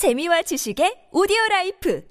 재미와 지식의 오디오 life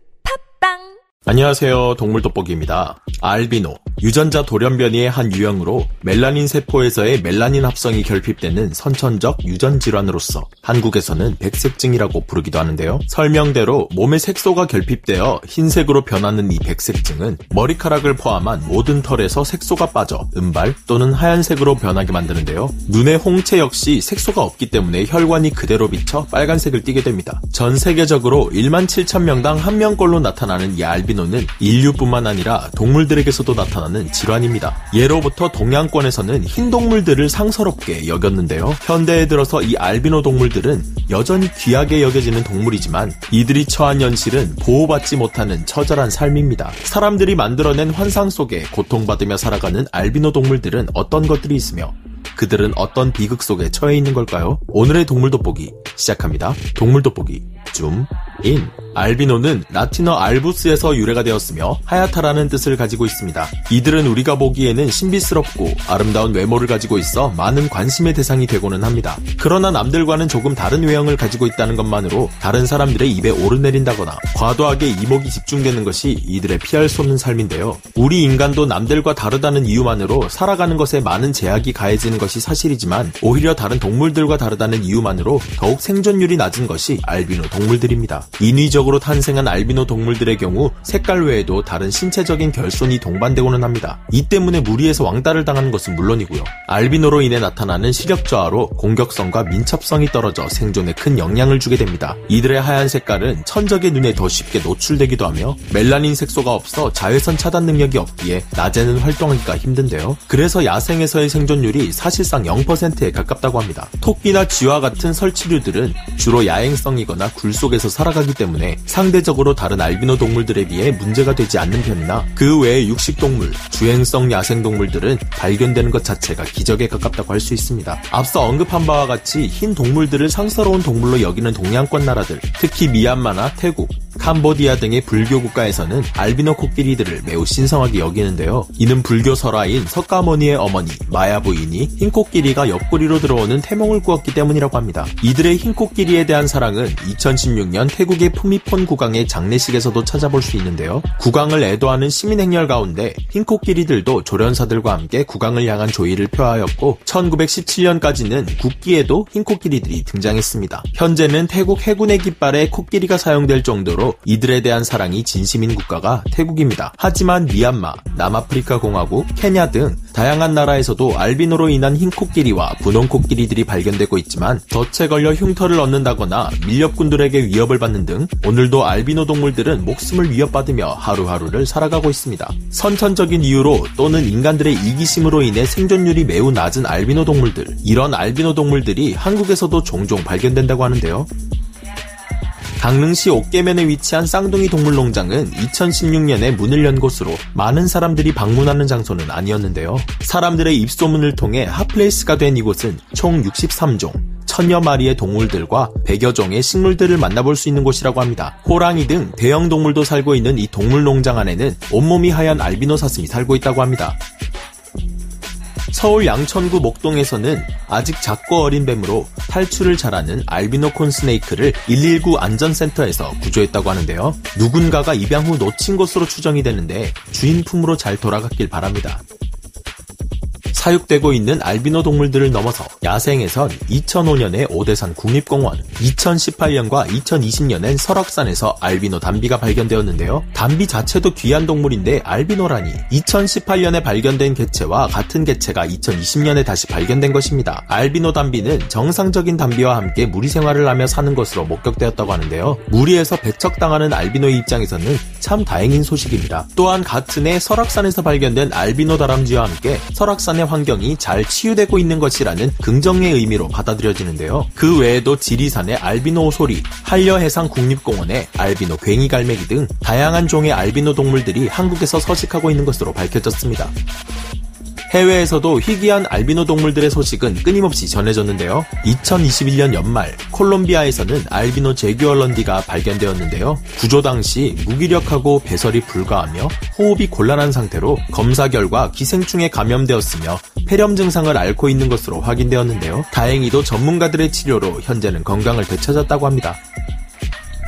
팟빵 안녕하세요. 동물돋보기입니다. 알비노, 유전자 돌연변이의 한 유형으로 멜라닌 세포에서의 멜라닌 합성이 결핍되는 선천적 유전 질환으로서 한국에서는 백색증이라고 부르기도 하는데요. 설명대로 몸의 색소가 결핍되어 흰색으로 변하는 이 백색증은 머리카락을 포함한 모든 털에서 색소가 빠져 은발 또는 하얀색으로 변하게 만드는데요. 눈의 홍채 역시 색소가 없기 때문에 혈관이 그대로 비쳐 빨간색을 띠게 됩니다. 전 세계적으로 1만 7천 명당 한 명꼴로 나타나는 이 알비노 알비노는 인류뿐만 아니라 동물들에게서도 나타나는 질환입니다. 예로부터 동양권에서는 흰 동물들을 상서롭게 여겼는데요. 현대에 들어서 이 알비노 동물들은 여전히 귀하게 여겨지는 동물이지만 이들이 처한 현실은 보호받지 못하는 처절한 삶입니다. 사람들이 만들어낸 환상 속에 고통받으며 살아가는 알비노 동물들은 어떤 것들이 있으며 그들은 어떤 비극 속에 처해 있는 걸까요? 오늘의 동물 돋보기 시작합니다. 동물 돋보기 줌 인. 알비노는 라틴어 알부스에서 유래가 되었으며 하얗다라는 뜻을 가지고 있습니다. 이들은 우리가 보기에는 신비스럽고 아름다운 외모를 가지고 있어 많은 관심의 대상이 되고는 합니다. 그러나 남들과는 조금 다른 외형을 가지고 있다는 것만으로 다른 사람들의 입에 오르내린다거나 과도하게 이목이 집중되는 것이 이들의 피할 수 없는 삶인데요. 우리 인간도 남들과 다르다는 이유만으로 살아가는 것에 많은 제약이 가해지는 것이 사실이지만 오히려 다른 동물들과 다르다는 이유만으로 더욱 생존율이 낮은 것이 알비노 동물들입니다. 인위적으로 탄생한 알비노 동물들의 경우 색깔 외에도 다른 신체적인 결손이 동반되고는 합니다. 이 때문에 무리해서 왕따를 당하는 것은 물론이고요. 알비노로 인해 나타나는 시력 저하로 공격성과 민첩성이 떨어져 생존에 큰 영향을 주게 됩니다. 이들의 하얀 색깔은 천적의 눈에 더 쉽게 노출되기도 하며 멜라닌 색소가 없어 자외선 차단 능력이 없기에 낮에는 활동하기가 힘든데요. 그래서 야생에서의 생존율이 사실상 0%에 가깝다고 합니다. 토끼나 쥐와 같은 설치류들은 주로 야행성이거나 굴 속에서 살아가 기 때문에 상대적으로 다른 알비노 동물들에 비해 문제가 되지 않는 편이나 그 외의 육식동물, 주행성 야생동물들은 발견되는 것 자체가 기적에 가깝다고 할 수 있습니다. 앞서 언급한 바와 같이 흰 동물들을 상스러운 동물로 여기는 동양권 나라들, 특히 미얀마나 태국, 캄보디아 등의 불교 국가에서는 알비노 코끼리들을 매우 신성하게 여기는데요. 이는 불교 설화인 석가모니의 어머니 마야 부인이 흰 코끼리가 옆구리로 들어오는 태몽을 꾸었기 때문이라고 합니다. 이들의 흰 코끼리에 대한 사랑은 2016년 태국의 푸미폰 국왕의 장례식에서도 찾아볼 수 있는데요. 국왕을 애도하는 시민 행렬 가운데 흰 코끼리들도 조련사들과 함께 국왕을 향한 조의를 표하였고 1917년까지는 국기에도 흰 코끼리들이 등장했습니다. 현재는 태국 해군의 깃발에 코끼리가 사용될 정도로 이들에 대한 사랑이 진심인 국가가 태국입니다. 하지만 미얀마, 남아프리카 공화국, 케냐 등 다양한 나라에서도 알비노로 인한 흰 코끼리와 분홍 코끼리들이 발견되고 있지만 덫에 걸려 흉터를 얻는다거나 밀렵꾼들에게 위협을 받는 등 오늘도 알비노 동물들은 목숨을 위협받으며 하루하루를 살아가고 있습니다. 선천적인 이유로 또는 인간들의 이기심으로 인해 생존율이 매우 낮은 알비노 동물들, 이런 알비노 동물들이 한국에서도 종종 발견된다고 하는데요. 강릉시 옥계면에 위치한 쌍둥이 동물농장은 2016년에 문을 연 곳으로 많은 사람들이 방문하는 장소는 아니었는데요. 사람들의 입소문을 통해 hot place가 된 이곳은 총 63종, 천여 마리의 동물들과 100여 종의 식물들을 만나볼 수 있는 곳이라고 합니다. 호랑이 등 대형 동물도 살고 있는 이 동물농장 안에는 온몸이 하얀 알비노 사슴이 살고 있다고 합니다. 서울 양천구 목동에서는 아직 작고 어린 뱀으로 탈출을 잘하는 알비노 콘스네이크를 119 안전센터에서 구조했다고 하는데요. 누군가가 입양 후 놓친 것으로 추정이 되는데 주인 품으로 잘 돌아갔길 바랍니다. 사육되고 있는 알비노 동물들을 넘어서 야생에선 2005년에 오대산 국립공원, 2018년과 2020년엔 설악산에서 알비노 담비가 발견되었는데요. 담비 자체도 귀한 동물인데 알비노라니 2018년에 발견된 개체와 같은 개체가 2020년에 다시 발견된 것입니다. 알비노 담비는 정상적인 담비와 함께 무리 생활을 하며 사는 것으로 목격되었다고 하는데요. 무리에서 배척당하는 알비노의 입장에서는 참 다행인 소식입니다. 또한 같은 해 설악산에서 발견된 알비노 다람쥐와 함께 설악산의 환경이 잘 치유되고 있는 것이라는 긍정의 의미로 받아들여지는데요. 그 외에도 지리산의 알비노 소리, 한려해상 국립공원의 알비노 괭이 갈매기 등 다양한 종의 알비노 동물들이 한국에서 서식하고 있는 것으로 밝혀졌습니다. 해외에서도 희귀한 알비노 동물들의 소식은 끊임없이 전해졌는데요. 2021년 연말 콜롬비아에서는 알비노 제규얼런디가 발견되었는데요. 구조 당시 무기력하고 배설이 불가하며 호흡이 곤란한 상태로 검사 결과 기생충에 감염되었으며 폐렴 증상을 앓고 있는 것으로 확인되었는데요. 다행히도 전문가들의 치료로 현재는 건강을 되찾았다고 합니다.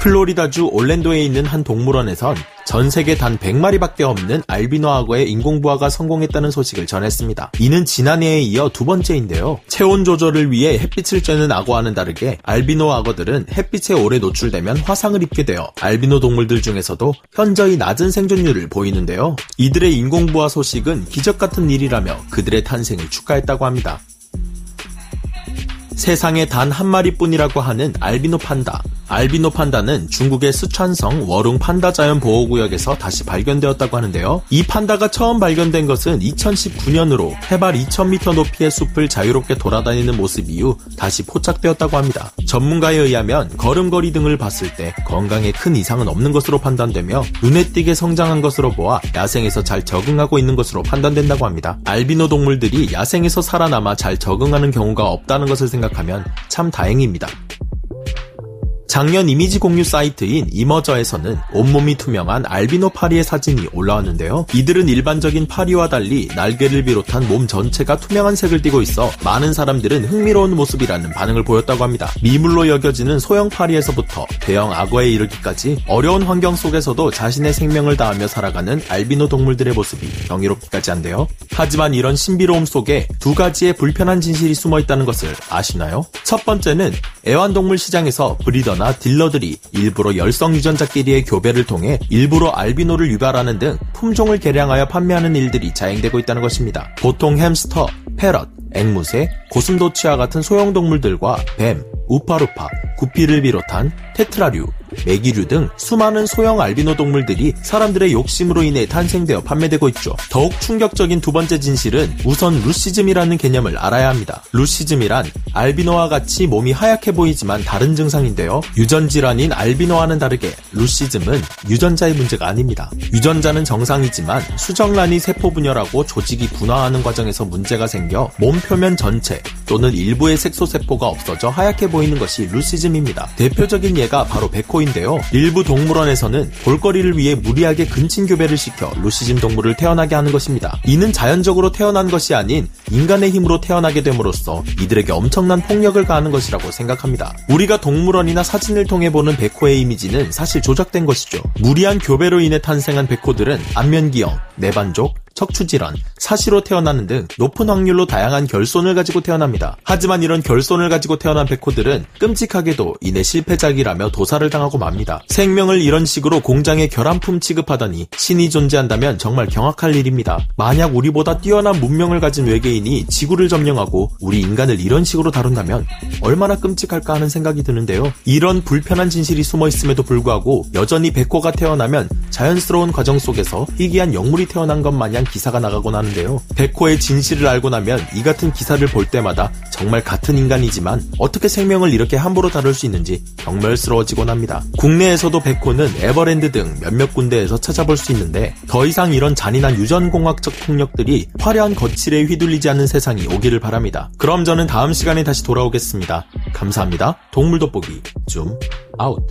플로리다주 올랜도에 있는 한 동물원에선 전 세계 단 100마리밖에 없는 알비노 악어의 인공부화가 성공했다는 소식을 전했습니다. 이는 지난해에 이어 두 번째인데요. 체온 조절을 위해 햇빛을 쬐는 악어와는 다르게 알비노 악어들은 햇빛에 오래 노출되면 화상을 입게 되어 알비노 동물들 중에서도 현저히 낮은 생존율을 보이는데요. 이들의 인공부화 소식은 기적 같은 일이라며 그들의 탄생을 축하했다고 합니다. 세상에 단 한 마리뿐이라고 하는 알비노 판다. 알비노 판다는 중국의 스촨성 워룽 판다 자연 보호구역에서 다시 발견되었다고 하는데요. 이 판다가 처음 발견된 것은 2019년으로 해발 2000m 높이의 숲을 자유롭게 돌아다니는 모습 이후 다시 포착되었다고 합니다. 전문가에 의하면 걸음걸이 등을 봤을 때 건강에 큰 이상은 없는 것으로 판단되며 눈에 띄게 성장한 것으로 보아 야생에서 잘 적응하고 있는 것으로 판단된다고 합니다. 알비노 동물들이 야생에서 살아남아 잘 적응하는 경우가 없다는 것을 생각하면 참 다행입니다. 작년 이미지 공유 사이트인 이머저에서는 온몸이 투명한 알비노 파리의 사진이 올라왔는데요. 이들은 일반적인 파리와 달리 날개를 비롯한 몸 전체가 투명한 색을 띠고 있어 많은 사람들은 흥미로운 모습이라는 반응을 보였다고 합니다. 미물로 여겨지는 소형 파리에서부터 대형 악어에 이르기까지 어려운 환경 속에서도 자신의 생명을 다하며 살아가는 알비노 동물들의 모습이 경이롭기까지 한데요. 하지만 이런 신비로움 속에 두 가지의 불편한 진실이 숨어 있다는 것을 아시나요? 첫 번째는 애완동물 시장에서 브리더나 유전자나 딜러들이 일부러 열성 유전자끼리의 교배를 통해 일부러 알비노를 유발하는 등 품종을 개량하여 판매하는 일들이 자행되고 있다는 것입니다. 보통 햄스터, 패럿, 앵무새, 고슴도치와 같은 소형동물들과 뱀, 우파루파, 구피를 비롯한 테트라류, 메기류 등 수많은 소형 알비노 동물들이 사람들의 욕심으로 인해 탄생되어 판매되고 있죠. 더욱 충격적인 두 번째 진실은 우선 루시즘이라는 개념을 알아야 합니다. 루시즘이란 알비노와 같이 몸이 하얗게 보이지만 다른 증상인데요. 유전 질환인 알비노와는 다르게 루시즘은 유전자의 문제가 아닙니다. 유전자는 정상이지만 수정란이 세포 분열하고 조직이 분화하는 과정에서 문제가 생겨 몸 표면 전체 또는 일부의 색소세포가 없어져 하얗게 보이는 것이 루시즘입니다. 대표적인 예가 바로 베코 포인데요. 일부 동물원에서는 볼거리를 위해 무리하게 근친교배를 시켜 루시즘 동물을 태어나게 하는 것입니다. 이는 자연적으로 태어난 것이 아닌 인간의 힘으로 태어나게 됨으로써 이들에게 엄청난 폭력을 가하는 것이라고 생각합니다. 우리가 동물원이나 사진을 통해 보는 백호의 이미지는 사실 조작된 것이죠. 무리한 교배로 인해 탄생한 백호들은 안면기형, 내반족, 척추질환, 사시로 태어나는 등 높은 확률로 다양한 결손을 가지고 태어납니다. 하지만 이런 결손을 가지고 태어난 백호들은 끔찍하게도 이내 실패작이라며 도사를 당하고 맙니다. 생명을 이런 식으로 공장에 결함품 취급하다니 신이 존재한다면 정말 경악할 일입니다. 만약 우리보다 뛰어난 문명을 가진 외계인이 지구를 점령하고 우리 인간을 이런 식으로 다룬다면 얼마나 끔찍할까 하는 생각이 드는데요. 이런 불편한 진실이 숨어 있음에도 불구하고 여전히 백호가 태어나면 자연스러운 과정 속에서 희귀한 영물이 태어난 것 마냥 기사가 나가곤 하는데요. 백호의 진실을 알고 나면 이 같은 기사를 볼 때마다 정말 같은 인간이지만 어떻게 생명을 이렇게 함부로 다룰 수 있는지 경멸스러워지곤 합니다. 국내에서도 백호는 에버랜드 등 몇몇 군데에서 찾아볼 수 있는데 더 이상 이런 잔인한 유전공학적 폭력들이 화려한 거칠에 휘둘리지 않는 세상이 오기를 바랍니다. 그럼 저는 다음 시간에 다시 돌아오겠습니다. 감사합니다. 동물 돋보기 줌 아웃.